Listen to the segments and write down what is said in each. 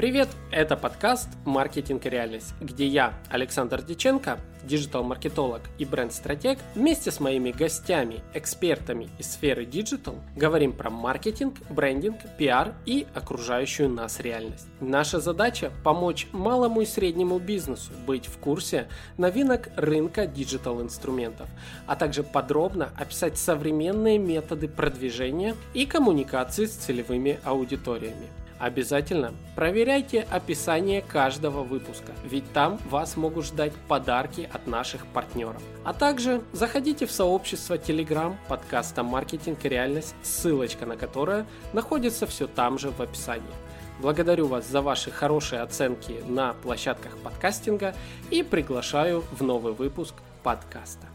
Привет! Это подкаст «Маркетинг и реальность», где я, Александр Диченко, диджитал-маркетолог и бренд-стратег, вместе с моими гостями, экспертами из сферы диджитал, говорим про маркетинг, брендинг, пиар и окружающую нас реальность. Наша задача – помочь малому и среднему бизнесу быть в курсе новинок рынка диджитал-инструментов, а также подробно описать современные методы продвижения и коммуникации с целевыми аудиториями. Обязательно проверяйте описание каждого выпуска, ведь там вас могут ждать подарки от наших партнеров. А также заходите в сообщество Telegram подкаста «Маркетинг и реальность», ссылочка на которое находится все там же в описании. Благодарю вас за ваши хорошие оценки на площадках подкастинга и приглашаю в новый выпуск подкаста.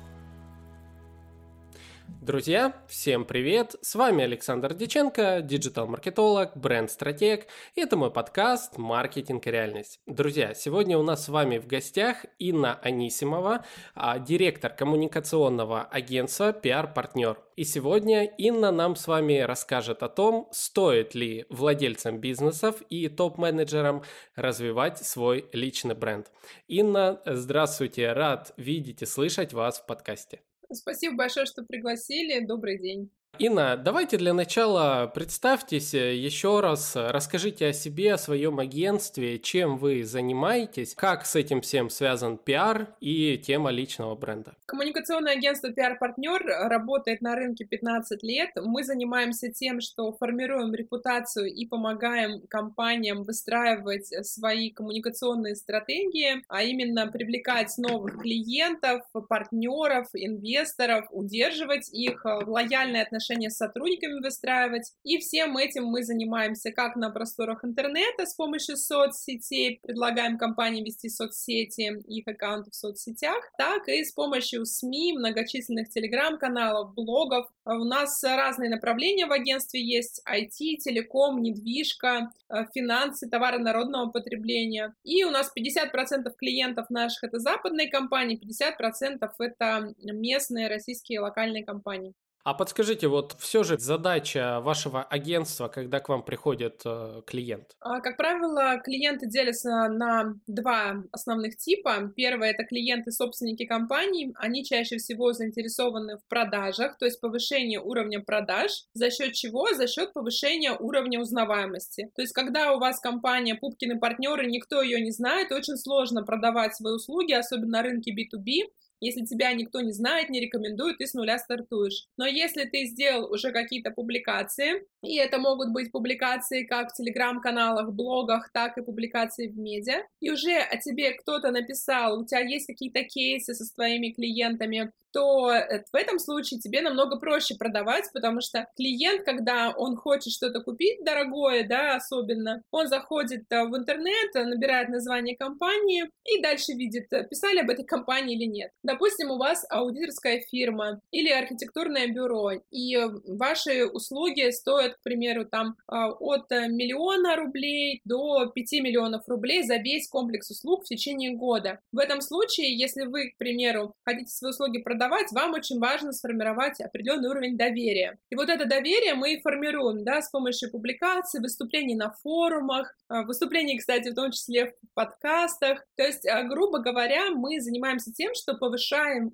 Друзья, всем привет! С вами Александр Диченко, диджитал-маркетолог, бренд-стратег, и это мой подкаст «Маркетинг и реальность». Друзья, сегодня у нас с вами в гостях Инна Анисимова, а, директор коммуникационного агентства «Пиар-партнер». И сегодня Инна нам с вами расскажет о том, стоит ли владельцам бизнесов и топ-менеджерам развивать свой личный бренд. Инна, здравствуйте, рад видеть и слышать вас в подкасте. Спасибо большое, что пригласили. Добрый день. Инна, давайте для начала представьтесь э, еще раз, расскажите о себе, о своем агентстве, чем вы занимаетесь, как с этим всем связан пиар и тема личного бренда. Коммуникационное агентство «Пиар-партнер» работает на рынке 15 лет. Мы занимаемся тем, что формируем репутацию и помогаем компаниям выстраивать свои коммуникационные стратегии, а именно привлекать новых клиентов, партнеров, инвесторов, удерживать их, лояльные отношения отношения с сотрудниками выстраивать. И всем этим мы занимаемся как на просторах интернета с помощью соцсетей, предлагаем компаниям вести соцсети, их аккаунты в соцсетях, так и с помощью СМИ, многочисленных телеграм-каналов, блогов. У нас разные направления в агентстве есть, IT, телеком, недвижка, э, финансы, товары народного потребления. И у нас 50% клиентов наших это западные компании, 50% это местные российские локальные компании. А подскажите, вот все же задача вашего агентства, когда к вам приходит э, клиент? А, как правило, клиенты делятся на два основных типа. Первое – это клиенты-собственники компаний. Они чаще всего заинтересованы в продажах, то есть повышение уровня продаж. За счет чего? За счет повышения уровня узнаваемости. То есть, когда у вас компания Пупкины партнеры, никто ее не знает, очень сложно продавать свои услуги, особенно на рынке B2B. Если тебя никто не знает, не рекомендует, ты с нуля стартуешь. Но если ты сделал уже какие-то публикации, и это могут быть публикации как в телеграм-каналах, блогах, так и публикации в медиа, и уже о тебе кто-то написал, у тебя есть какие-то кейсы со своими клиентами, то э, в этом случае тебе намного проще продавать, потому что клиент, когда он хочет что-то купить дорогое, да, особенно, он заходит э, в интернет, набирает название компании и дальше видит, э, писали об этой компании или нет. Допустим, у вас аудиторская фирма или архитектурное бюро, и ваши услуги стоят, к примеру, там от миллиона рублей до 5 миллионов рублей за весь комплекс услуг в течение года. В этом случае, если вы, к примеру, хотите свои услуги продавать, продавать, вам очень важно сформировать определенный уровень доверия. И вот это доверие мы и формируем, да, с помощью публикаций, выступлений на форумах, а, выступлений, кстати, в том числе в подкастах. То есть, а, грубо говоря, мы занимаемся тем, что повышаем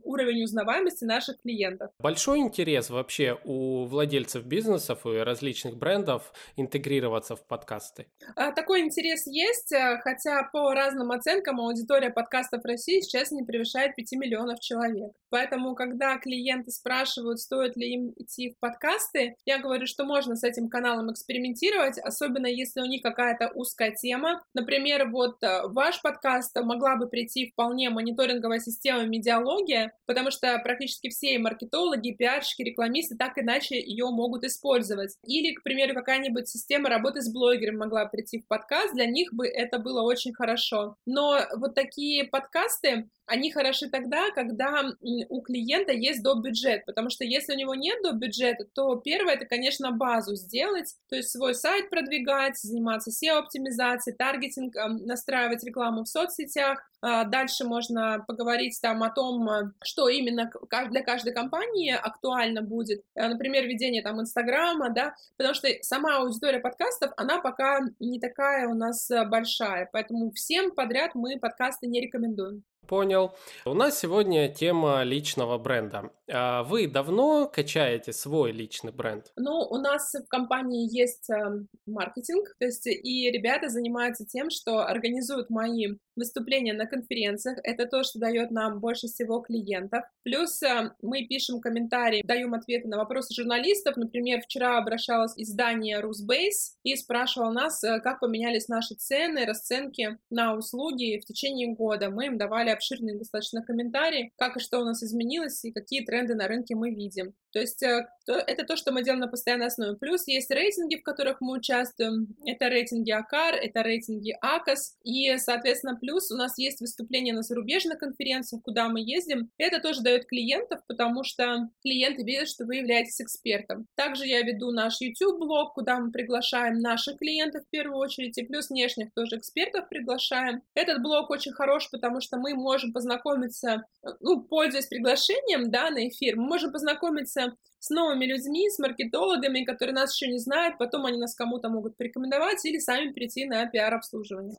уровень узнаваемости наших клиентов. Большой интерес вообще у владельцев бизнесов и различных брендов интегрироваться в подкасты? А, такой интерес есть, хотя по разным оценкам аудитория подкастов России сейчас не превышает 5 миллионов человек. Поэтому когда клиенты спрашивают, стоит ли им идти в подкасты, я говорю, что можно с этим каналом экспериментировать, особенно если у них какая-то узкая тема. Например, вот э, ваш подкаст могла бы прийти вполне мониторинговая система медиалогия, потому что практически все маркетологи, пиарщики, рекламисты так иначе ее могут использовать. Или, к примеру, какая-нибудь система работы с блогером могла прийти в подкаст, для них бы это было очень хорошо. Но вот такие подкасты, они хороши тогда, когда у клиента есть доп. бюджет, потому что если у него нет доп. бюджета, то первое это, конечно, базу сделать, то есть свой сайт продвигать, заниматься SEO-оптимизацией, таргетинг, настраивать рекламу в соцсетях, а, Дальше можно поговорить там о том, что именно для каждой компании актуально будет. Например, ведение там Инстаграма, да, потому что сама аудитория подкастов, она пока не такая у нас большая, поэтому всем подряд мы подкасты не рекомендуем. Понял. У нас сегодня тема личного бренда. А вы давно качаете свой личный бренд? Ну, у нас в компании есть эм, маркетинг, то есть и ребята занимаются тем, что организуют мои выступления на конференциях. Это то, что дает нам больше всего клиентов. Плюс эм, мы пишем комментарии, даем ответы на вопросы журналистов. Например, вчера обращалось издание Rusbase и спрашивал нас, э, как поменялись наши цены, расценки на услуги в течение года. Мы им давали обширные достаточно комментарии, как и что у нас изменилось и какие тренды на рынке мы видим. То есть э, это то, что мы делаем на постоянной основе. Плюс есть рейтинги, в которых мы участвуем. Это рейтинги АКАР, это рейтинги АКОС. И, соответственно, плюс у нас есть выступления на зарубежных конференциях, куда мы ездим. Это тоже дает клиентов, потому что клиенты видят, что вы являетесь экспертом. Также я веду наш YouTube-блог, куда мы приглашаем наших клиентов в первую очередь, и плюс внешних тоже экспертов приглашаем. Этот блог очень хорош, потому что мы можем познакомиться, ну, пользуясь приглашением, да, на эфир, мы можем познакомиться с новыми людьми, с маркетологами, которые нас еще не знают, потом они нас кому-то могут порекомендовать или сами прийти на пиар-обслуживание.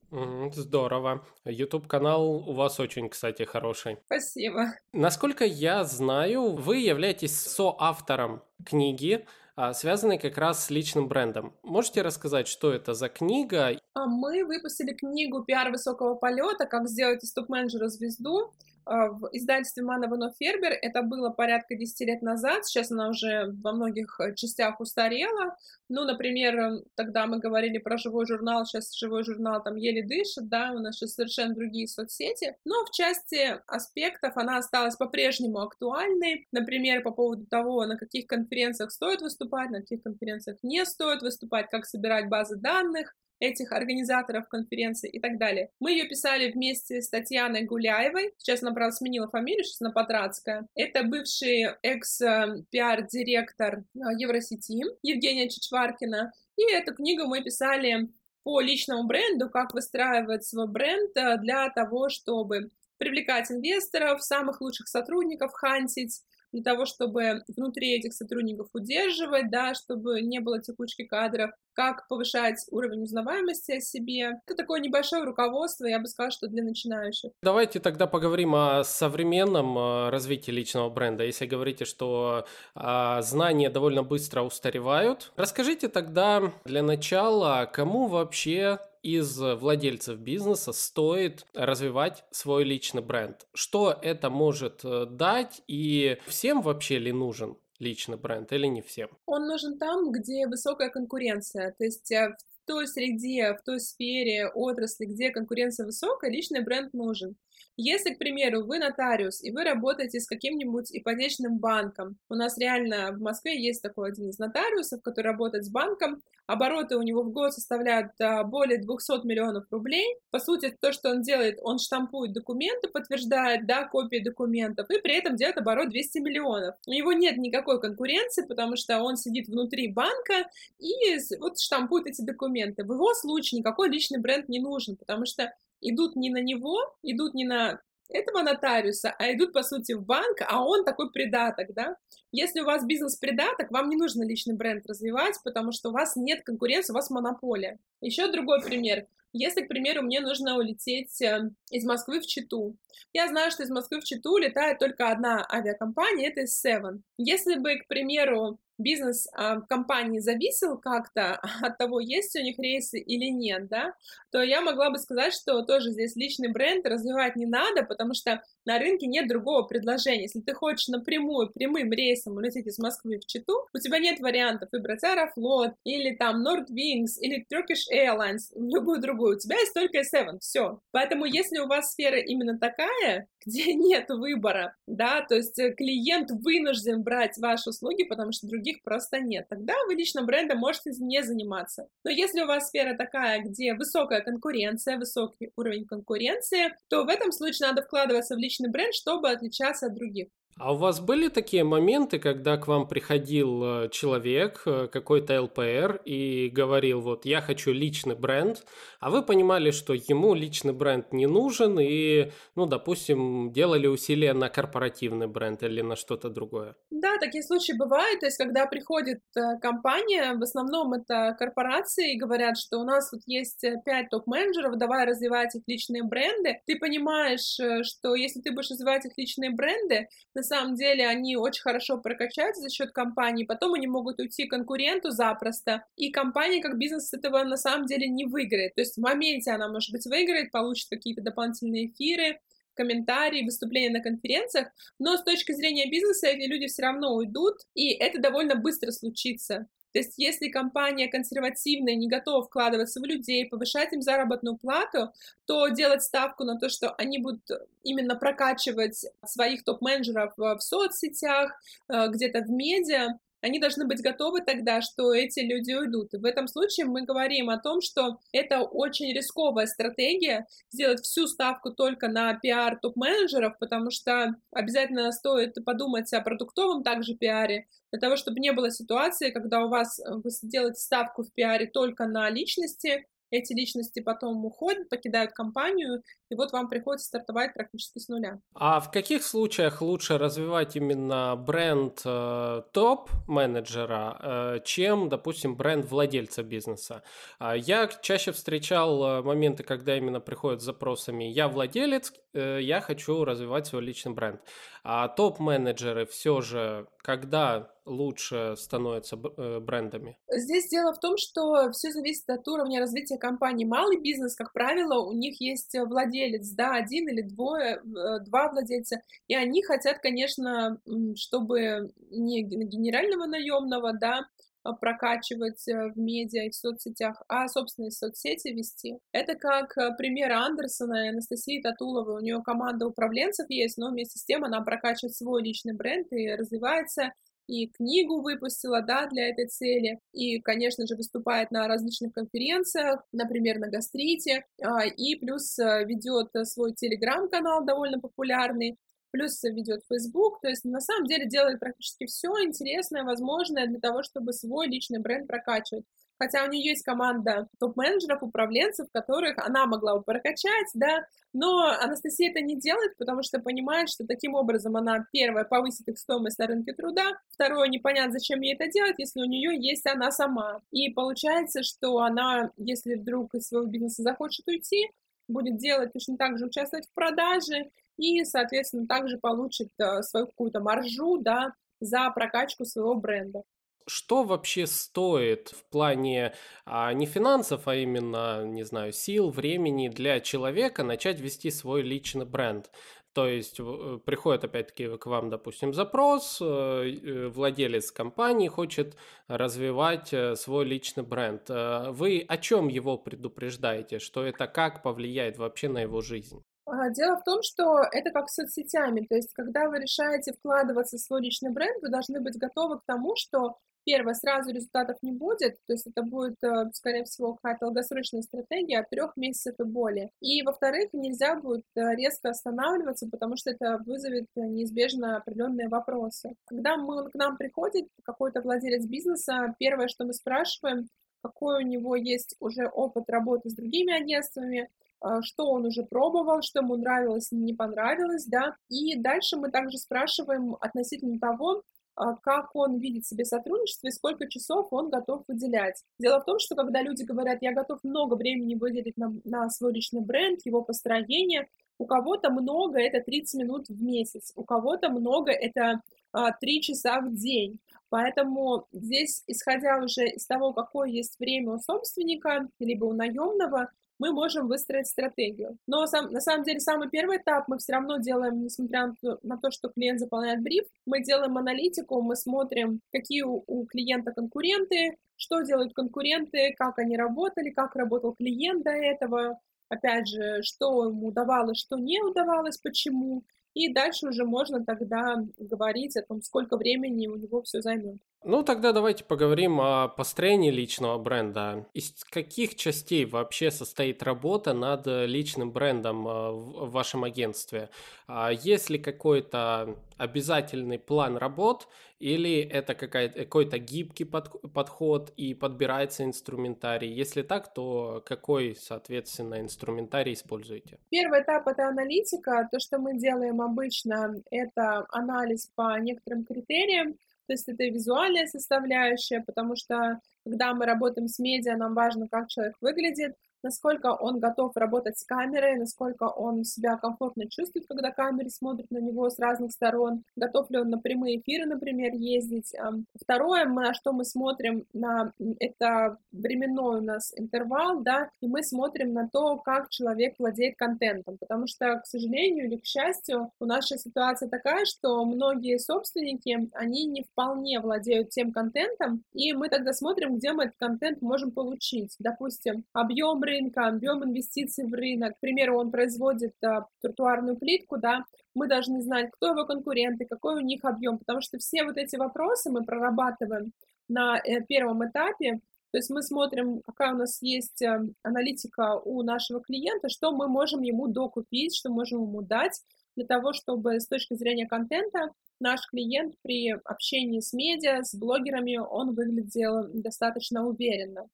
Здорово. YouTube-канал у вас очень, кстати, хороший. Спасибо. Насколько я знаю, вы являетесь соавтором книги а, связанной как раз с личным брендом. Можете рассказать, что это за книга? А мы выпустили книгу «Пиар высокого полета. Как сделать из топ-менеджера звезду». А, в издательстве Мана Вано Фербер. Это было порядка 10 лет назад. Сейчас она уже во многих э, частях устарела. Ну, например, эм, тогда мы говорили про живой журнал, сейчас живой журнал там еле дышит, да, у нас сейчас совершенно другие соцсети. Но в части аспектов она осталась по-прежнему актуальной. Например, по поводу того, на каких конференциях стоит выступать, на каких конференциях не стоит выступать, как собирать базы данных, этих организаторов конференции и так далее. Мы ее писали вместе с Татьяной Гуляевой. Сейчас она, правда, сменила фамилию, сейчас она Потратская. Это бывший экс-пиар-директор э, Евросети Евгения Чичваркина. И эту книгу мы писали по личному бренду, как выстраивать свой бренд э, для того, чтобы привлекать инвесторов, самых лучших сотрудников, хантить, для того, чтобы внутри этих сотрудников удерживать, да, чтобы не было текучки кадров, как повышать уровень узнаваемости о себе. Это такое небольшое руководство, я бы сказала, что для начинающих. Давайте тогда поговорим о современном э, развитии личного бренда. Если говорите, что а, знания довольно быстро устаревают, расскажите тогда для начала, кому вообще из владельцев бизнеса стоит развивать свой личный бренд? Что это может э, дать и всем вообще ли нужен личный бренд или не всем? Он нужен там, где высокая конкуренция. То есть э, в той среде, в той сфере, отрасли, где конкуренция высокая, личный бренд нужен. Если, к примеру, вы нотариус, и вы работаете с каким-нибудь ипотечным банком, у нас реально в Москве есть такой один из нотариусов, который работает с банком, обороты у него в год составляют а, более 200 миллионов рублей. По сути, то, что он делает, он штампует документы, подтверждает, да, копии документов, и при этом делает оборот 200 миллионов. У него нет никакой конкуренции, потому что он сидит внутри банка и вот штампует эти документы. В его случае никакой личный бренд не нужен, потому что идут не на него, идут не на этого нотариуса, а идут, по сути, в банк, а он такой придаток, да. Если у вас бизнес-придаток, вам не нужно личный бренд развивать, потому что у вас нет конкуренции, у вас монополия. Еще другой пример. Если, к примеру, мне нужно улететь э, из Москвы в Читу, я знаю, что из Москвы в Читу летает только одна авиакомпания, это Seven. Если бы, к примеру, бизнес а, компании зависел как-то от того, есть у них рейсы или нет, да, то я могла бы сказать, что тоже здесь личный бренд развивать не надо, потому что на рынке нет другого предложения. Если ты хочешь напрямую, прямым рейсом улететь из Москвы в Читу, у тебя нет вариантов выбрать Аэрофлот или там Nordwings или Turkish Airlines, любую другую. У тебя есть только S7, все. Поэтому если у вас сфера именно такая, где нет выбора, да, то есть э, клиент вынужден брать ваши услуги, потому что других просто нет, тогда вы лично брендом можете не заниматься. Но если у вас сфера такая, где высокая конкуренция, высокий уровень конкуренции, то в этом случае надо вкладываться в личный бренд, чтобы отличаться от других. А у вас были такие моменты, когда к вам приходил э, человек, э, какой-то ЛПР, и говорил, вот, я хочу личный бренд, а вы понимали, что ему личный бренд не нужен, и, ну, допустим, делали усилия на корпоративный бренд или на что-то другое? Да, такие случаи бывают, то есть, когда приходит э, компания, в основном это корпорации, и говорят, что у нас вот есть пять топ-менеджеров, давай развивать их личные бренды, ты понимаешь, что если ты будешь развивать их личные бренды, на самом деле они очень хорошо прокачаются за счет компании, потом они могут уйти конкуренту запросто, и компания как бизнес этого на самом деле не выиграет. То есть в моменте она, может быть, выиграет, получит какие-то дополнительные эфиры, комментарии, выступления на конференциях, но с точки зрения бизнеса эти люди все равно уйдут, и это довольно быстро случится. То есть, если компания консервативная, не готова вкладываться в людей, повышать им заработную плату, то делать ставку на то, что они будут именно прокачивать своих топ-менеджеров в соцсетях, э, где-то в медиа, они должны быть готовы тогда, что эти люди уйдут. И в этом случае мы говорим о том, что это очень рисковая стратегия сделать всю ставку только на пиар топ-менеджеров, потому что обязательно стоит подумать о продуктовом также пиаре, для того, чтобы не было ситуации, когда у вас э, вы делаете ставку в пиаре только на личности, эти личности потом уходят, покидают компанию, и вот вам приходится стартовать практически с нуля. А в каких случаях лучше развивать именно бренд э, топ-менеджера, э, чем, допустим, бренд владельца бизнеса? Э, я чаще встречал э, моменты, когда именно приходят с запросами «я владелец, э, я хочу развивать свой личный бренд». А топ-менеджеры все же, когда лучше становятся э, брендами? Здесь дело в том, что все зависит от уровня развития компании. Малый бизнес, как правило, у них есть владелец, да, один или двое, э, два владельца, и они хотят, конечно, чтобы не генерального наемного, да, а, прокачивать э, в медиа и в соцсетях, а собственные соцсети вести. Это как пример Андерсона и Анастасии Татуловой. У нее команда управленцев есть, но вместе с тем она прокачивает свой личный бренд и развивается и книгу выпустила, да, для этой цели, и, конечно же, выступает на различных конференциях, например, на гастрите, а, и плюс э, ведет свой телеграм-канал довольно популярный, плюс ведет Facebook, то есть на самом деле делает практически все интересное, возможное для того, чтобы свой личный бренд прокачивать хотя у нее есть команда топ-менеджеров, управленцев, которых она могла бы прокачать, да, но Анастасия это не делает, потому что понимает, что таким образом она, первое, повысит их стоимость на рынке труда, второе, непонятно, зачем ей это делать, если у нее есть она сама. И получается, что она, если вдруг из своего бизнеса захочет уйти, будет делать точно так же, участвовать в продаже и, соответственно, также получит э, свою какую-то маржу, да, за прокачку своего бренда. Что вообще стоит в плане а, не финансов, а именно, не знаю, сил, времени для человека начать вести свой личный бренд? То есть э, приходит опять-таки к вам, допустим, запрос, э, э, владелец компании хочет развивать свой личный бренд. Вы о чем его предупреждаете, что это как повлияет вообще на его жизнь? А, дело в том, что это как с соцсетями, то есть когда вы решаете вкладываться в свой личный бренд, вы должны быть готовы к тому, что Первое, сразу результатов не будет, то есть это будет, э, скорее всего, какая-то долгосрочная стратегия от трех месяцев и более. И, во-вторых, нельзя будет э, резко останавливаться, потому что это вызовет неизбежно определенные вопросы. Когда мы, к нам приходит какой-то владелец бизнеса, первое, что мы спрашиваем, какой у него есть уже опыт работы с другими агентствами, э, что он уже пробовал, что ему нравилось, не понравилось, да. И дальше мы также спрашиваем относительно того, а, как он видит себе сотрудничество и сколько часов он готов выделять. Дело в том, что когда люди говорят, я готов много времени выделить на, на свой личный бренд, его построение, у кого-то много это 30 минут в месяц, у кого-то много это а, 3 часа в день. Поэтому здесь, исходя уже из того, какое есть время у собственника, либо у наемного, мы можем выстроить стратегию. Но сам, на самом деле самый первый этап мы все равно делаем, несмотря на то, что клиент заполняет бриф, мы делаем аналитику, мы смотрим, какие у, у клиента конкуренты, что делают конкуренты, как они работали, как работал клиент до этого, опять же, что ему удавалось, что не удавалось, почему. И дальше уже можно тогда говорить о том, сколько времени у него все займет. Ну, тогда давайте поговорим о построении личного бренда. Из каких частей вообще состоит работа над личным брендом э, в вашем агентстве? А есть ли какой-то обязательный план работ или это какой-то гибкий подход и подбирается инструментарий? Если так, то какой, соответственно, инструментарий используете? Первый этап – это аналитика. То, что мы делаем обычно, это анализ по некоторым критериям, то есть это визуальная составляющая, потому что когда мы работаем с медиа, нам важно, как человек выглядит, насколько он готов работать с камерой, насколько он себя комфортно чувствует, когда камеры смотрят на него с разных сторон, готов ли он на прямые эфиры, например, ездить. Второе, на что мы смотрим, на, это временной у нас интервал, да, и мы смотрим на то, как человек владеет контентом, потому что, к сожалению или к счастью, у нас сейчас ситуация такая, что многие собственники, они не вполне владеют тем контентом, и мы тогда смотрим, где мы этот контент можем получить. Допустим, объем рынка, объем инвестиций в рынок. К примеру, он производит а, тротуарную плитку, да, мы должны знать, кто его конкуренты, какой у них объем, потому что все вот эти вопросы мы прорабатываем на э, первом этапе, то есть мы смотрим, какая у нас есть э, аналитика у нашего клиента, что мы можем ему докупить, что можем ему дать для того, чтобы с точки зрения контента наш клиент при общении с медиа, с блогерами, он выглядел достаточно уверенно.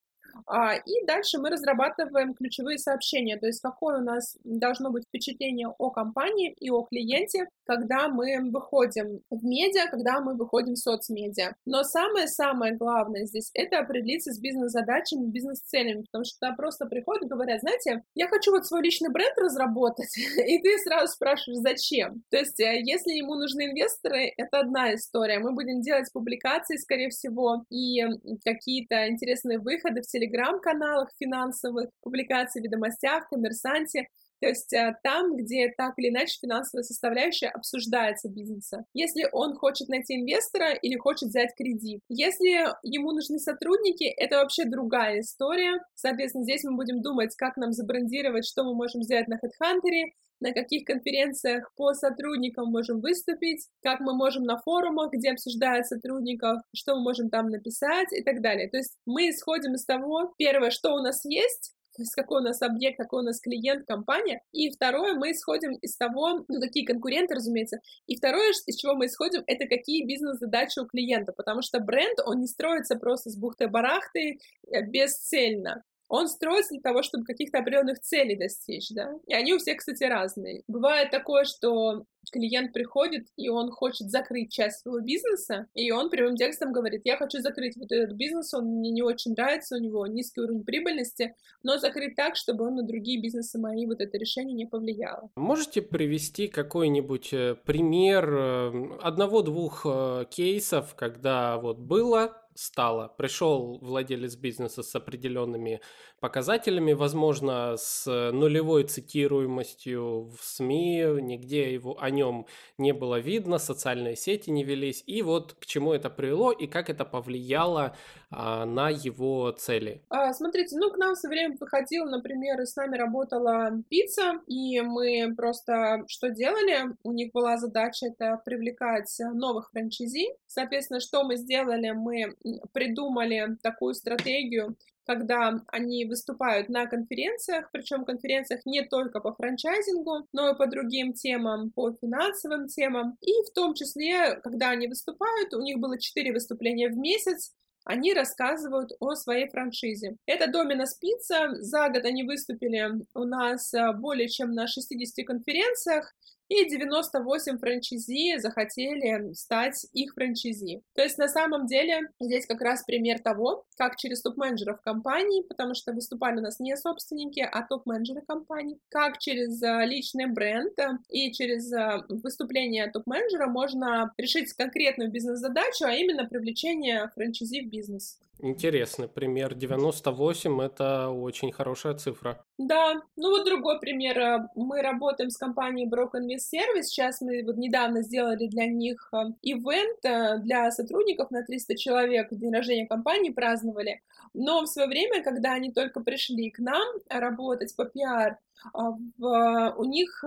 А, и дальше мы разрабатываем ключевые сообщения, то есть какое у нас должно быть впечатление о компании и о клиенте, когда мы выходим в медиа, когда мы выходим в соцмедиа. Но самое-самое главное здесь — это определиться с бизнес-задачами, бизнес-целями, потому что туда просто приходят и говорят, знаете, я хочу вот свой личный бренд разработать, и ты сразу спрашиваешь, зачем? То есть э, если ему нужны инвесторы, это одна история. Мы будем делать публикации, скорее всего, и какие-то интересные выходы в телеграм-каналах финансовых, публикации в ведомостях, коммерсанте, то есть э, там, где так или иначе финансовая составляющая обсуждается бизнеса. Если он хочет найти инвестора или хочет взять кредит. Если ему нужны сотрудники, это вообще другая история. Соответственно, здесь мы будем думать, как нам забрендировать, что мы можем сделать на HeadHunter, на каких конференциях по сотрудникам можем выступить, как мы можем на форумах, где обсуждают сотрудников, что мы можем там написать и так далее. То есть мы исходим из того, первое, что у нас есть, то есть какой у нас объект, какой у нас клиент, компания. И второе, мы исходим из того, ну, какие конкуренты, разумеется. И второе, из чего мы исходим, это какие бизнес-задачи у клиента, потому что бренд, он не строится просто с бухты-барахты э, бесцельно он строится для того, чтобы каких-то определенных целей достичь, да. И они у всех, кстати, разные. Бывает такое, что клиент приходит, и он хочет закрыть часть своего бизнеса, и он прямым текстом говорит, я хочу закрыть вот этот бизнес, он мне не очень нравится, у него низкий уровень прибыльности, но закрыть так, чтобы он на другие бизнесы мои вот это решение не повлияло. Можете привести какой-нибудь э, пример э, одного-двух э, кейсов, когда вот было стало. Пришел владелец бизнеса с определенными показателями, возможно, с нулевой цитируемостью в СМИ, нигде его, о нем не было видно, социальные сети не велись. И вот к чему это привело и как это повлияло а, на его цели. А, смотрите, ну, к нам со временем выходил, например, с нами работала пицца, и мы просто что делали? У них была задача это привлекать новых франчайзи. Соответственно, что мы сделали? Мы придумали такую стратегию, когда они выступают на конференциях, причем конференциях не только по франчайзингу, но и по другим темам, по финансовым темам. И в том числе, когда они выступают, у них было 4 выступления в месяц, они рассказывают о своей франшизе. Это Domino's Pizza. За год они выступили у нас а, более чем на 60 конференциях, и 98 франчайзи захотели стать их франчайзи. То есть на самом деле здесь как раз пример того, как через топ-менеджеров компании, потому что выступали у нас не собственники, а топ-менеджеры компании, как через э, личный бренд э, и через э, выступление топ-менеджера можно решить конкретную бизнес-задачу, а именно привлечение франчайзи в бизнес. Интересный пример. 98 – это очень хорошая цифра. Да, ну вот другой пример. Мы работаем с компанией Broken Service. Сейчас мы вот недавно сделали для них э, ивент э, для сотрудников на 300 человек. День рождения компании праздновали. Но в свое время, когда они только пришли к нам работать по пиар, у них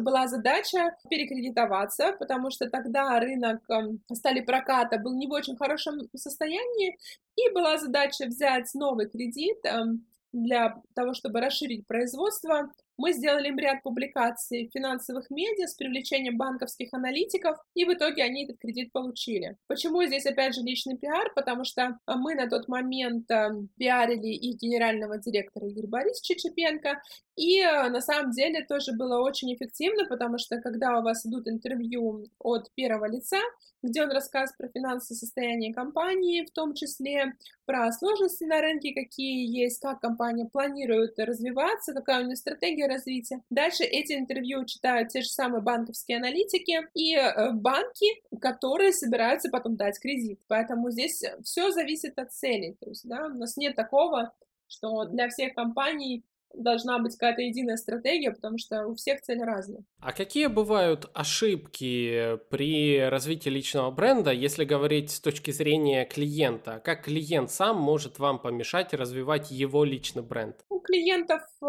была задача перекредитоваться, потому что тогда рынок стали проката был не в очень хорошем состоянии, и была задача взять новый кредит для того, чтобы расширить производство, мы сделали им ряд публикаций в финансовых медиа с привлечением банковских аналитиков, и в итоге они этот кредит получили. Почему здесь опять же личный пиар? Потому что а, мы на тот момент э, пиарили и генерального директора Игоря Борисовича Чепенко, и э, на самом деле тоже было очень эффективно, потому что когда у вас идут интервью от первого лица, где он рассказывает про финансовое состояние компании, в том числе про сложности на рынке, какие есть, как компания планирует развиваться, какая у нее стратегия развития. Дальше эти интервью читают те же самые банковские аналитики и э, банки, которые собираются потом дать кредит. Поэтому здесь все зависит от цели. То есть, да, у нас нет такого, что для всех компаний должна быть какая-то единая стратегия, потому что у всех цели разные. А какие бывают ошибки при развитии личного бренда, если говорить с точки зрения клиента? Как клиент сам может вам помешать развивать его личный бренд? У клиентов э,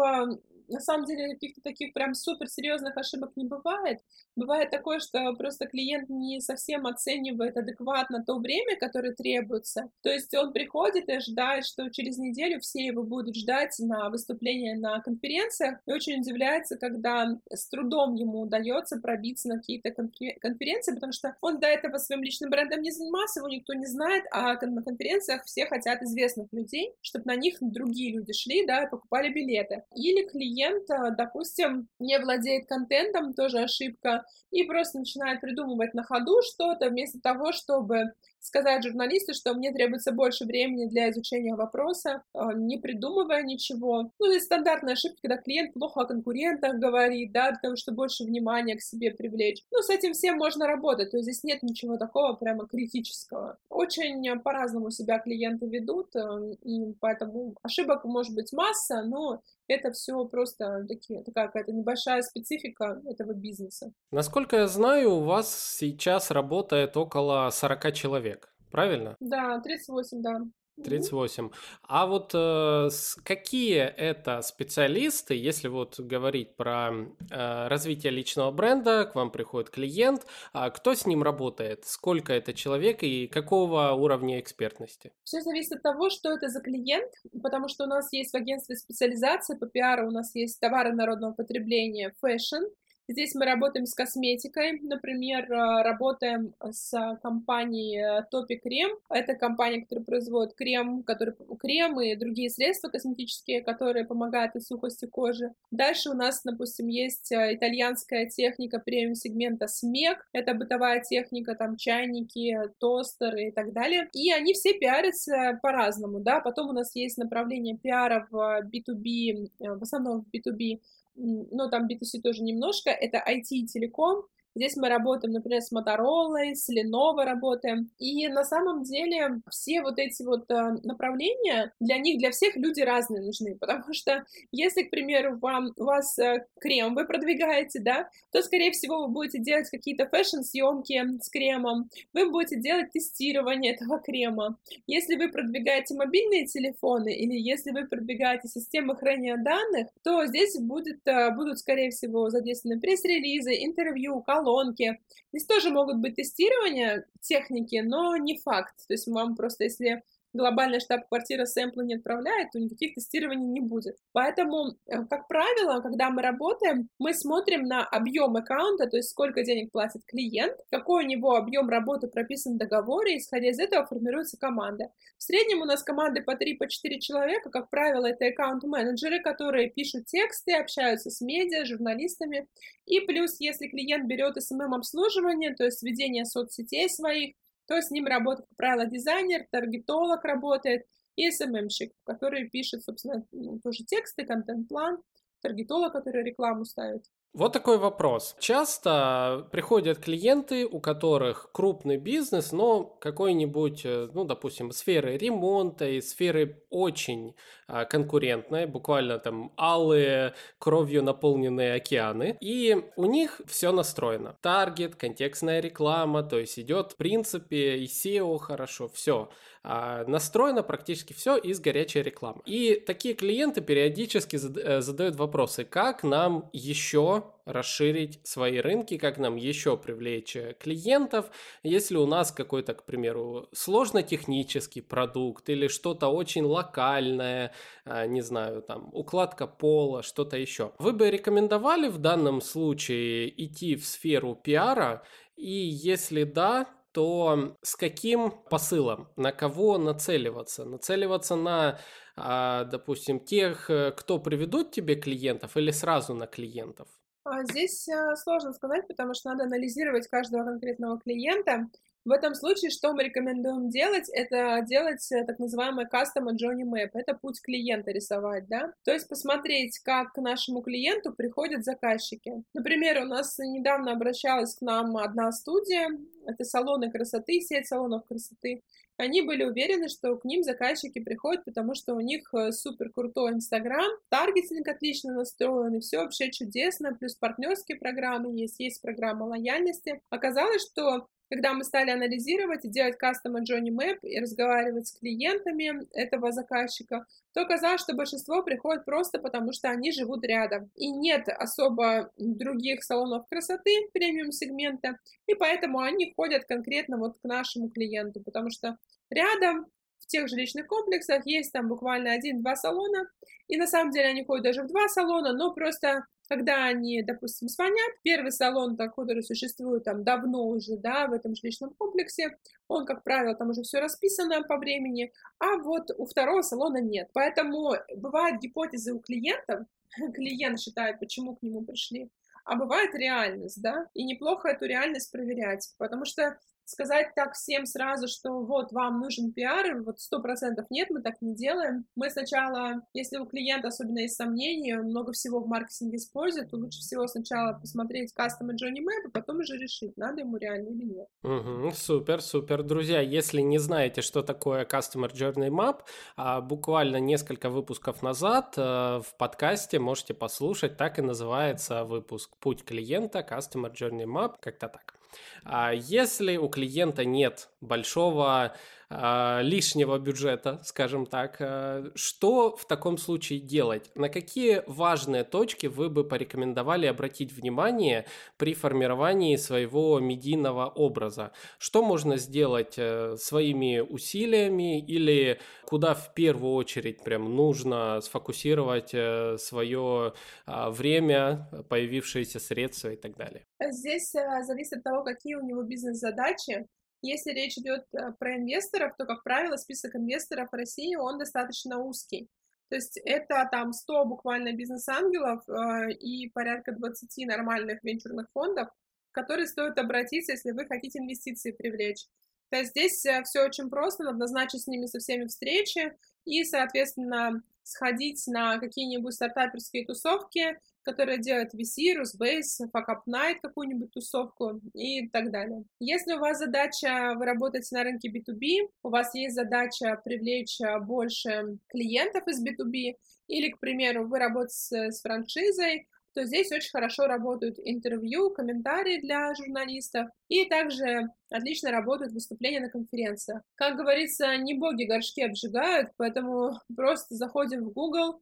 на самом деле каких-то таких прям супер серьезных ошибок не бывает. Бывает такое, что просто клиент не совсем оценивает адекватно то время, которое требуется. То есть он приходит и ожидает, что через неделю все его будут ждать на выступление на конференциях, и очень удивляется, когда с трудом ему удается пробиться на какие-то конференции, потому что он до этого своим личным брендом не занимался, его никто не знает, а на конференциях все хотят известных людей, чтобы на них другие люди шли, да, и покупали билеты. Или клиент клиент, допустим, не владеет контентом, тоже ошибка, и просто начинает придумывать на ходу что-то, вместо того, чтобы сказать журналисту, что мне требуется больше времени для изучения вопроса, а, не придумывая ничего. Ну, это стандартная ошибка, когда клиент плохо о конкурентах говорит, да, того, чтобы больше внимания к себе привлечь. Ну, с этим всем можно работать, то есть здесь нет ничего такого прямо критического. Очень по-разному себя клиенты ведут, э, и поэтому ошибок может быть масса, но это все просто такие, такая какая-то небольшая специфика этого бизнеса. Насколько я знаю, у вас сейчас работает около 40 человек, правильно? Да, 38, да. 38. А вот э, какие это специалисты, если вот говорить про э, развитие личного бренда, к вам приходит клиент, а кто с ним работает, сколько это человек и какого уровня экспертности? Все зависит от того, что это за клиент, потому что у нас есть в агентстве специализации по пиару, у нас есть товары народного потребления, fashion, Здесь мы работаем с косметикой, например, э, работаем с компанией Topicrem. Это компания, которая производит крем, который, крем и другие средства косметические, которые помогают от сухости кожи. Дальше у нас, допустим, есть э, итальянская техника премиум-сегмента SMEG. Это бытовая техника, там чайники, тостеры и так далее. И они все пиарятся по-разному, да. Потом у нас есть направление пиара в B2B, э, в основном в B2B ну, там B2C тоже немножко, это IT и телеком, Здесь мы работаем, например, с Motorola, с Lenovo работаем. И на самом деле все вот эти вот э, направления, для них, для всех люди разные нужны. Потому что если, к примеру, вам, у вас э, крем вы продвигаете, да, то, скорее всего, вы будете делать какие-то фэшн-съемки с кремом, вы будете делать тестирование этого крема. Если вы продвигаете мобильные телефоны или если вы продвигаете системы хранения данных, то здесь будет, э, будут, скорее всего, задействованы пресс-релизы, интервью, колонки. Здесь тоже могут быть тестирования техники, но не факт. То есть вам просто, если глобальная штаб-квартира сэмплы не отправляет, то никаких тестирований не будет. Поэтому, э, как правило, когда мы работаем, мы смотрим на объем аккаунта, то есть сколько денег платит клиент, какой у него объем работы прописан в договоре, исходя из этого формируется команда. В среднем у нас команды по 3-4 по человека, как правило, это аккаунт-менеджеры, которые пишут тексты, общаются с медиа, журналистами. И плюс, если клиент берет SMM-обслуживание, то есть ведение соцсетей своих, то с ним работает, как правило, дизайнер, таргетолог работает и СММщик, который пишет, собственно, ну, тоже тексты, контент-план, таргетолог, который рекламу ставит. Вот такой вопрос. Часто приходят клиенты, у которых крупный бизнес, но какой-нибудь, э, ну, допустим, сферы ремонта и сферы очень а, конкурентной, буквально там алые, кровью наполненные океаны, и у них все настроено. Таргет, контекстная реклама, то есть идет в принципе и SEO хорошо, все. А, настроено практически все из горячей рекламы. И такие клиенты периодически э, задают вопросы, как нам еще расширить свои рынки, как нам еще привлечь э, клиентов, если у нас какой-то, к примеру, сложно-технический продукт или что-то очень локальное, а, не знаю, там, укладка пола, что-то еще. Вы бы рекомендовали в данном случае идти в сферу пиара, и если да, то с каким посылом, на кого нацеливаться? Нацеливаться на, а, допустим, тех, э, кто приведут тебе клиентов или сразу на клиентов? А, здесь э, сложно сказать, потому что надо анализировать каждого конкретного клиента в этом случае что мы рекомендуем делать? Это делать э, так называемый Customer Journey Map. Это путь клиента рисовать, да? То есть посмотреть, как к нашему клиенту приходят заказчики. Например, у нас недавно обращалась к нам одна студия, это салоны красоты, сеть салонов красоты. Они были уверены, что к ним заказчики приходят, потому что у них э, супер крутой Инстаграм, таргетинг отлично настроен, и все вообще чудесно, плюс партнерские программы есть, есть программа лояльности. Оказалось, что когда мы стали анализировать и делать Customer Journey Map и разговаривать с клиентами этого заказчика, то оказалось, что большинство приходит просто потому, что они живут рядом. И нет особо других салонов красоты премиум сегмента, и поэтому они ходят конкретно вот к нашему клиенту, потому что рядом в тех жилищных комплексах есть там буквально один-два салона, и на самом деле они ходят даже в два салона, но просто когда они, допустим, звонят, первый салон, который существует там давно уже, да, в этом жилищном комплексе, он, как правило, там уже все расписано по времени, а вот у второго салона нет. Поэтому бывают гипотезы у клиентов, клиент считает, почему к нему пришли, а бывает реальность, да, и неплохо эту реальность проверять, потому что сказать так всем сразу, что вот вам нужен пиар, вот сто процентов нет, мы так не делаем. Мы сначала, если у клиента особенно есть сомнения, он много всего в маркетинге использует, то лучше всего сначала посмотреть Customer Journey Map, а потом уже решить, надо ему реально или нет. Угу, супер, супер. Друзья, если не знаете, что такое Customer Journey Map, а, буквально несколько выпусков назад а, в подкасте можете послушать, так и называется выпуск «Путь клиента Customer Journey Map», как-то так. А если у клиента нет большого лишнего бюджета, скажем так, э, что в таком случае делать? На какие важные точки вы бы порекомендовали обратить внимание при формировании своего медийного образа? Что можно сделать э, своими усилиями или куда в первую очередь прям нужно сфокусировать э, свое э, время, появившиеся средства и так далее? Здесь зависит от того, какие у него бизнес-задачи. Если речь идет э, про инвесторов, то, как правило, список инвесторов в России, он достаточно узкий. То есть это там 100 буквально бизнес-ангелов э, и порядка 20 нормальных венчурных фондов, в которые стоит обратиться, если вы хотите инвестиции привлечь. То есть здесь э, все очень просто, надо назначить с ними со всеми встречи и, соответственно, сходить на какие-нибудь стартаперские тусовки, которые делают VC, Rusbase, Fuck Up Night, какую-нибудь тусовку и так далее. Если у вас задача, вы работаете на рынке B2B, у вас есть задача привлечь а, больше клиентов из B2B, или, к примеру, вы работаете с франшизой, то здесь очень хорошо работают интервью, комментарии для журналистов, и также отлично работают выступления на конференциях. Как говорится, не боги горшки обжигают, поэтому просто заходим в Google,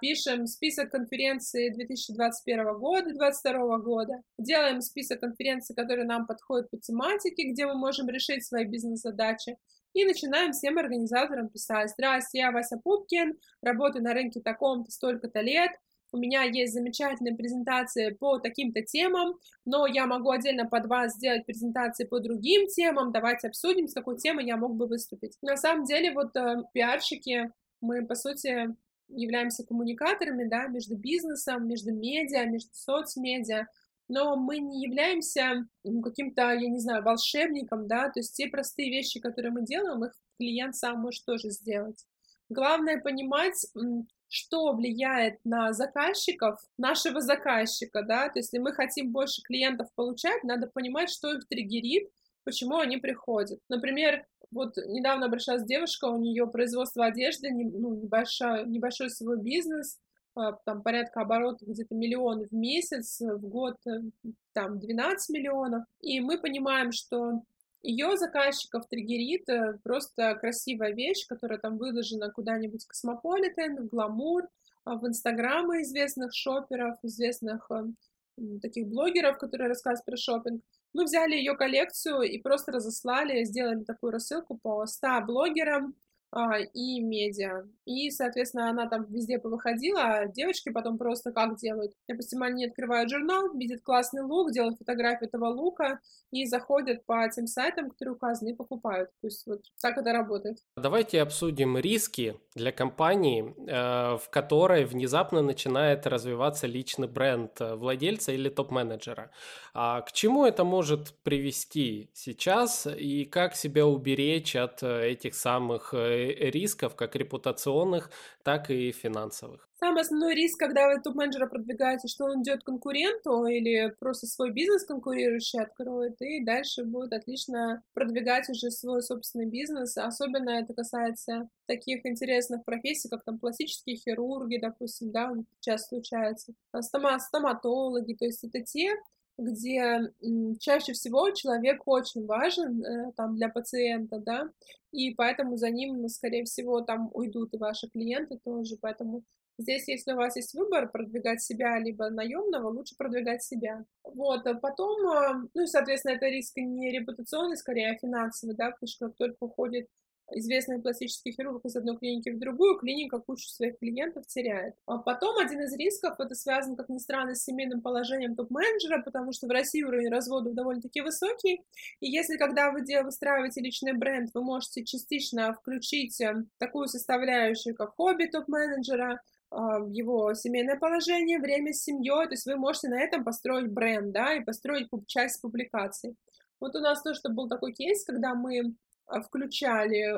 пишем список конференций 2021 года, 2022 года, делаем список конференций, которые нам подходят по тематике, где мы можем решить свои бизнес-задачи, и начинаем всем организаторам писать, здравствуйте, я Вася Пупкин, работаю на рынке таком-то столько-то лет, у меня есть замечательные презентации по таким-то темам, но я могу отдельно под вас сделать презентации по другим темам, давайте обсудим, с какой темой я мог бы выступить. На самом деле, вот э, пиарщики, мы, по сути, являемся коммуникаторами, да, между бизнесом, между медиа, между соцмедиа, но мы не являемся каким-то, я не знаю, волшебником, да, то есть те простые вещи, которые мы делаем, их клиент сам может тоже сделать. Главное понимать, что влияет на заказчиков, нашего заказчика, да, то есть если мы хотим больше клиентов получать, надо понимать, что их триггерит, почему они приходят. Например, вот недавно обращалась девушка, у нее производство одежды, ну, небольшой, небольшой свой бизнес, а, там порядка оборотов где-то миллион в месяц, в год э, там 12 миллионов. И мы понимаем, что ее заказчиков триггерит э, просто красивая вещь, которая там выложена куда-нибудь в Космополитен, в Гламур, а, в Инстаграмы известных шоперов, известных э, таких блогеров, которые рассказывают про шопинг. Мы взяли ее коллекцию и просто разослали, сделали такую рассылку по 100 блогерам, и медиа. И, соответственно, она там везде повыходила, а девочки потом просто как делают? Допустим, они открывают журнал, видят классный лук, делают фотографию этого лука и заходят по тем сайтам, которые указаны, и покупают. То есть вот так это работает. Давайте обсудим риски для компании, э, в которой внезапно начинает развиваться личный бренд э, владельца или топ-менеджера. А к чему это может привести сейчас и как себя уберечь от э, этих самых рисков, как репутационных, так и финансовых. Самый основной риск, когда вы топ-менеджера продвигаете, что он идет к конкуренту или просто свой бизнес конкурирующий откроет, и дальше будет отлично продвигать уже свой собственный бизнес. Особенно это касается таких интересных профессий, как там пластические хирурги, допустим, да, часто случается, стома стоматологи, то есть это те, где чаще всего человек очень важен э, там для пациента, да, и поэтому за ним, скорее всего, там уйдут и ваши клиенты тоже, поэтому здесь, если у вас есть выбор продвигать себя либо наемного, лучше продвигать себя. Вот, а потом, а, ну и, соответственно, это риск не репутационный, скорее, а финансовый, да, потому что как только уходит известный пластический хирург из одной клиники в другую, клиника кучу своих клиентов теряет. А потом один из рисков, это связан, как ни странно, с семейным положением топ-менеджера, потому что в России уровень разводов довольно-таки высокий, и если когда вы выстраиваете личный бренд, вы можете частично включить э, такую составляющую, как хобби топ-менеджера, а, его семейное положение, время с семьей, то есть вы можете на этом построить бренд, да, и построить часть публикаций. Вот у нас тоже был такой кейс, когда мы включали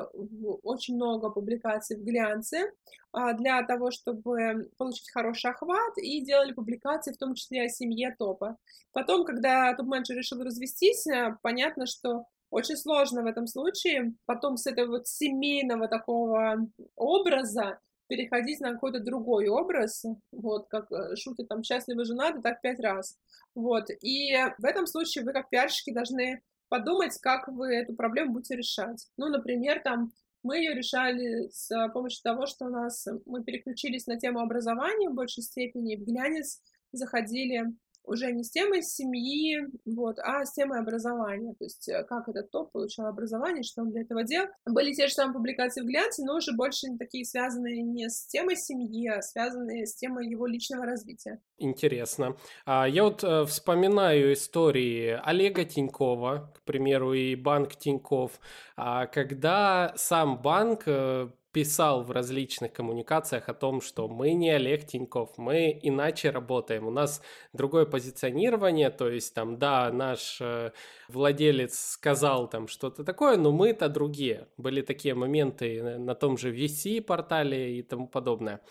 очень много публикаций в глянце а, для того, чтобы получить хороший охват, и делали публикации, в том числе о семье топа. Потом, когда топ-менеджер решил развестись, э, понятно, что очень сложно в этом случае потом с этого вот семейного такого образа переходить на какой-то другой образ, вот, как э, шутят там «счастливы женаты», так пять раз, вот, и в этом случае вы как пиарщики должны подумать, как вы эту проблему будете решать. Ну, например, там мы ее решали с помощью того, что у нас мы переключились на тему образования в большей степени, в глянец заходили уже не с темой семьи, вот, а с темой образования, то есть э, как этот топ получал образование, что он для этого делал. Были те же самые публикации в глянце, но уже больше такие связанные не с темой семьи, а связанные с темой его личного развития. Интересно. А я вот э, вспоминаю истории Олега Тинькова, к примеру, и банк Тиньков, а когда сам банк э, писал в различных коммуникациях о том, что мы не Олег Тиньков, мы иначе работаем, у нас другое позиционирование, то есть там, да, наш э, владелец сказал там что-то такое, но мы-то другие. Были такие моменты на том же VC-портале и тому подобное.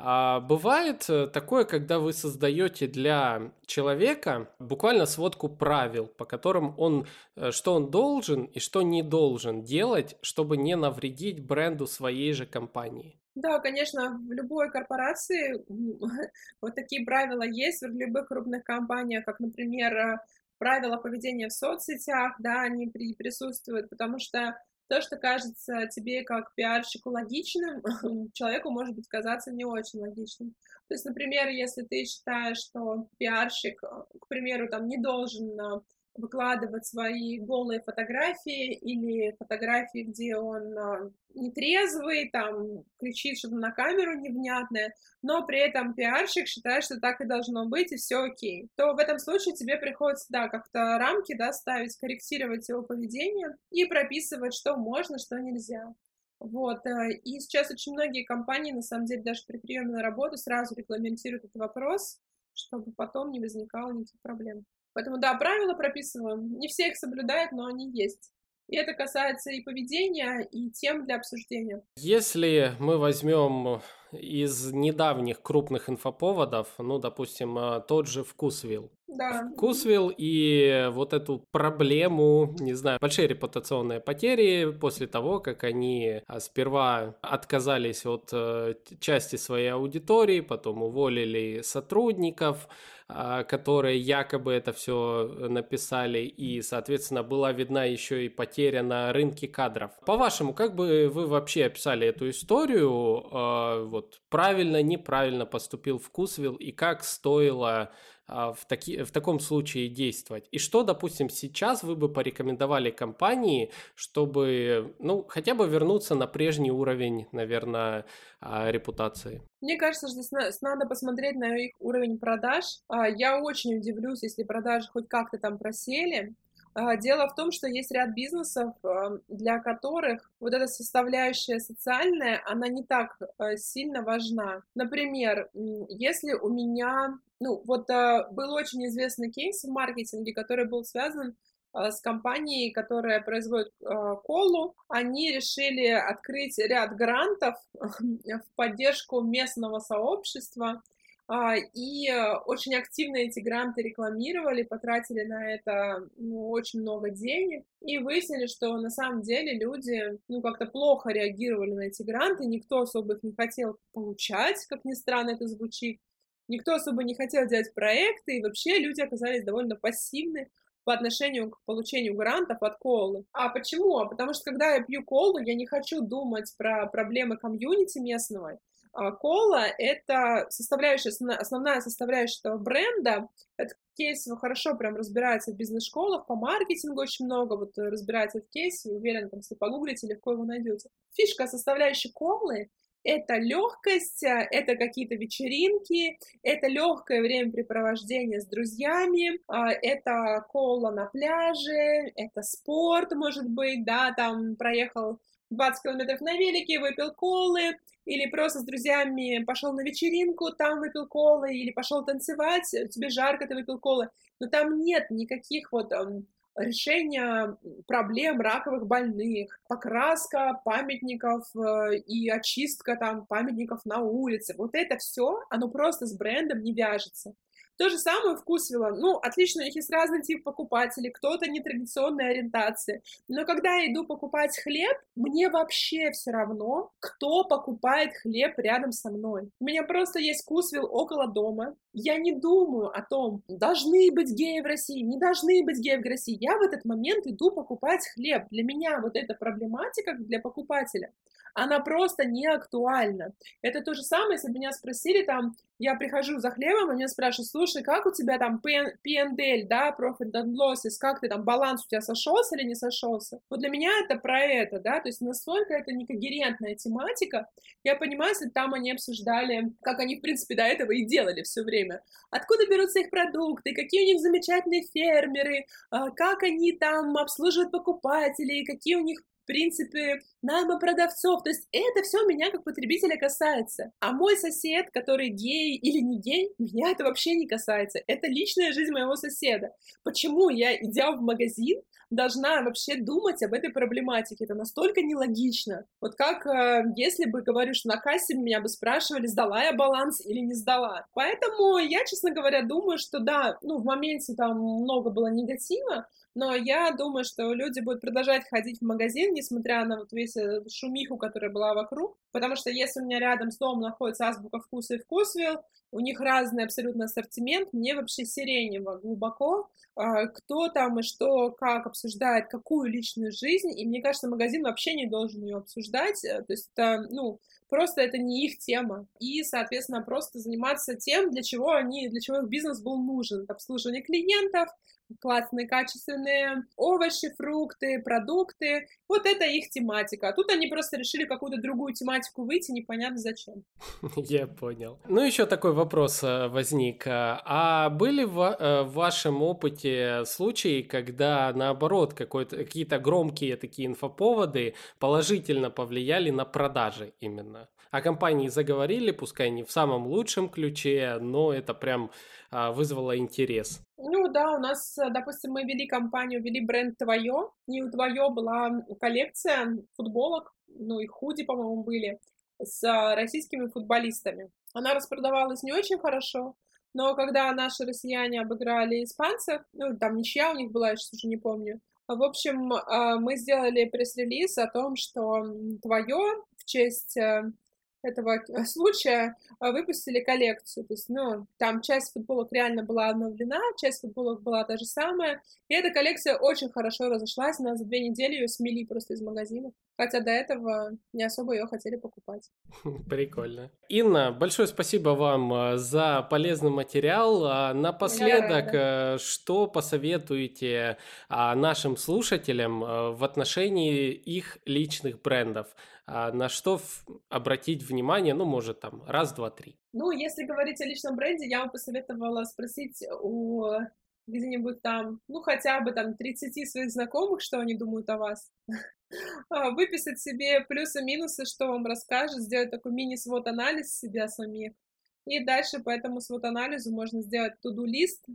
А бывает э, такое, когда вы создаете для человека буквально сводку правил, по которым он, э, что он должен и что не должен делать, чтобы не навредить бренду своей же компании. Да, конечно, в любой корпорации вот такие правила есть, в любых крупных компаниях, как, например, э, правила поведения в соцсетях, да, они присутствуют, потому что то, что кажется тебе как пиарщику логичным, человеку может быть казаться не очень логичным. То есть, например, если ты считаешь, что пиарщик, к примеру, там не должен а, выкладывать свои голые фотографии или фотографии, где он а, нетрезвый, там, кричит что-то на камеру невнятное, но при этом пиарщик считает, что так и должно быть, и все окей, то в этом случае тебе приходится, да, как-то рамки, да, ставить, корректировать его поведение и прописывать, что можно, что нельзя. Вот, э, и сейчас очень многие компании, на самом деле, даже при приеме на работу сразу регламентируют этот вопрос, чтобы потом не возникало никаких проблем. Поэтому, да, правила прописываем. Не все их соблюдают, но они есть. И это касается и поведения, и тем для обсуждения. Если мы возьмем из недавних крупных инфоповодов, ну, допустим, э, тот же Вкусвилл. Да. Вкусвилл и вот эту проблему, не знаю, большие репутационные потери после того, как они а, сперва отказались от э, части своей аудитории, потом уволили сотрудников, а, которые якобы это все написали, и, соответственно, была видна еще и потеря на рынке кадров. По-вашему, как бы вы вообще описали эту историю? А, вот правильно, неправильно поступил Вкусвилл и как стоило а, в, таки, в таком случае действовать? И что, допустим, сейчас вы бы порекомендовали компании, чтобы, ну, хотя бы вернуться на прежний уровень, наверное, а, репутации? Мне кажется, что здесь надо посмотреть на их уровень продаж. А, я очень удивлюсь, если продажи хоть как-то там просели. Дело в том, что есть ряд бизнесов, для которых вот эта составляющая социальная, она не так сильно важна. Например, если у меня ну, вот был очень известный кейс в маркетинге, который был связан с компанией, которая производит колу. Они решили открыть ряд грантов в поддержку местного сообщества. Uh, и очень активно эти гранты рекламировали, потратили на это ну, очень много денег, и выяснили, что на самом деле люди ну, как-то плохо реагировали на эти гранты, никто особо их не хотел получать, как ни странно это звучит, Никто особо не хотел делать проекты, и вообще люди оказались довольно пассивны по отношению к получению грантов от колы. А почему? А потому что когда я пью колу, я не хочу думать про проблемы комьюнити местного. А кола — это составляющая, основная составляющая этого бренда. Этот кейс хорошо прям разбирается в бизнес-школах, по маркетингу очень много вот разбирается в кейсе, уверен, там, если погуглите, легко его найдете. Фишка составляющей колы это легкость, э, это какие-то вечеринки, это легкое времяпрепровождение с друзьями, а, это кола на пляже, это спорт, может быть, да, там проехал 20 километров на велике, выпил колы, или просто с друзьями пошел на вечеринку, там выпил колы, или пошел танцевать, тебе жарко, ты выпил колы. Но там нет никаких вот решение проблем раковых больных, покраска памятников э, и очистка там памятников на улице. Вот это все, оно просто с брендом не вяжется. То же самое вкусвилла. Ну, отлично, у них есть разный тип покупателей, кто-то нетрадиционной ориентации. Но когда я иду покупать хлеб, мне вообще все равно, кто покупает хлеб рядом со мной. У меня просто есть вкусвилл около дома. Я не думаю о том, должны быть геи в России, не должны быть геи в России. Я в этот момент иду покупать хлеб. Для меня вот эта проблематика для покупателя, она просто не актуальна. Это то же самое, если бы меня спросили там, я прихожу за хлебом, и меня спрашивают, слушай, как у тебя там P&L, да, Profit and Losses, как ты там, баланс у тебя сошелся или не сошелся? Вот для меня это про это, да, то есть настолько это некогерентная тематика. Я понимаю, если там они обсуждали, как они, в принципе, до этого и делали все время. Откуда берутся их продукты, какие у них замечательные фермеры, а, как они там обслуживают покупателей, какие у них принципе, найма продавцов. То есть это все меня как потребителя касается. А мой сосед, который гей или не гей, меня это вообще не касается. Это личная жизнь моего соседа. Почему я, идя в магазин, должна вообще думать об этой проблематике. Это настолько нелогично. Вот как э, если бы, говорю, что на кассе меня бы спрашивали, сдала я баланс или не сдала. Поэтому я, честно говоря, думаю, что да, ну, в моменте там много было негатива, но я думаю, что люди будут продолжать ходить в магазин, несмотря на вот весь шумиху, которая была вокруг, потому что если у меня рядом с домом находится азбука вкуса и вкусвилл, у них разный абсолютно ассортимент, мне вообще сиренево глубоко, а, кто там и что, как обсуждает, какую личную жизнь, и мне кажется, магазин вообще не должен ее обсуждать, э, то есть это, ну, просто это не их тема, и, соответственно, просто заниматься тем, для чего они, для чего их бизнес был нужен, обслуживание клиентов, классные, качественные овощи, фрукты, продукты. Вот это их тематика. А тут они просто решили какую-то другую тематику выйти, непонятно зачем. Я понял. Ну, еще такой вопрос э, возник. А были э, в вашем опыте случаи, когда, наоборот, какие-то громкие такие инфоповоды положительно повлияли на продажи именно? О компании заговорили, пускай не в самом лучшем ключе, но это прям а, вызвало интерес. Ну да, у нас, допустим, мы вели компанию, вели бренд Твое, и у Твое была коллекция футболок, ну и худи, по-моему, были. с российскими футболистами. Она распродавалась не очень хорошо, но когда наши россияне обыграли испанцев, ну, там ничья у них была, я сейчас уже не помню, в общем, а, мы сделали пресс-релиз о том, что твое в честь э, этого э, случая а, выпустили коллекцию. То есть, ну, там часть футболок реально была обновлена, часть футболок была та же самая. И эта коллекция очень хорошо разошлась. Нас за две недели ее смели просто из магазинов. Хотя до этого не особо ее хотели покупать. Прикольно. Инна, большое спасибо вам э, за полезный материал. А, напоследок, э, что посоветуете а, нашим слушателям в отношении их личных брендов? А на что обратить внимание, ну, может, там, раз, два, три? Ну, если говорить о личном бренде, я бы посоветовала спросить у где-нибудь там, ну, хотя бы там 30 своих знакомых, что они думают о вас. А, выписать себе плюсы-минусы, что вам расскажет, сделать такой мини-свод-анализ себя самих. И дальше по этому свод-анализу можно сделать туду-лист,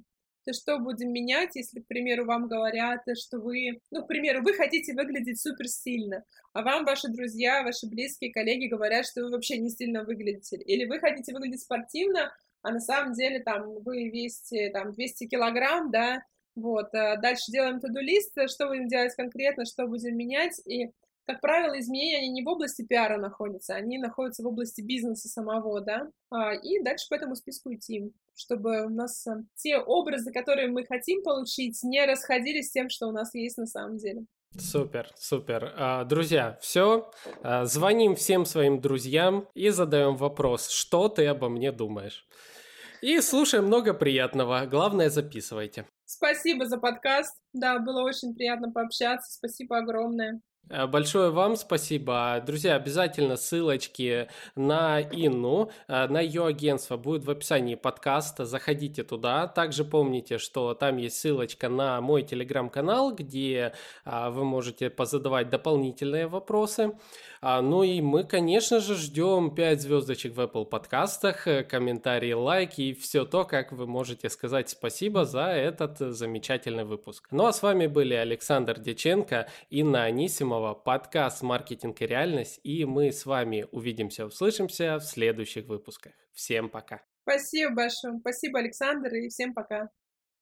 то что будем менять, если, к примеру, вам говорят, что вы, ну, к примеру, вы хотите выглядеть супер стильно, а вам ваши друзья, ваши близкие коллеги говорят, что вы вообще не стильно выглядите, или вы хотите выглядеть спортивно, а на самом деле там вы весите там 200 килограмм, да, вот, а дальше делаем туду-лист, что будем делать конкретно, что будем менять, и как правило, изменения они не в области пиара находятся, они находятся в области бизнеса самого, да, а, и дальше по этому списку идти, чтобы у нас э, те образы, которые мы хотим получить, не расходились с тем, что у нас есть на самом деле. Супер, супер. А, друзья, все. А, звоним всем своим друзьям и задаем вопрос, что ты обо мне думаешь. И слушаем много приятного. Главное, записывайте. Спасибо за подкаст. Да, было очень приятно пообщаться. Спасибо огромное. Э, большое вам спасибо. Друзья, обязательно ссылочки на Инну, э, на ее агентство будут в описании подкаста. Заходите туда. Также помните, что там есть ссылочка на мой телеграм-канал, где а, вы можете позадавать дополнительные вопросы. А, ну и мы, конечно же, ждем 5 звездочек в Apple подкастах, э, комментарии, лайки и все то, как вы можете сказать спасибо за этот замечательный выпуск. Ну а с вами были Александр Деченко, Инна Анисимова, подкаст «Маркетинг и реальность», и мы с вами увидимся, услышимся в следующих выпусках. Всем пока! Спасибо большое. Спасибо, Александр, и всем пока.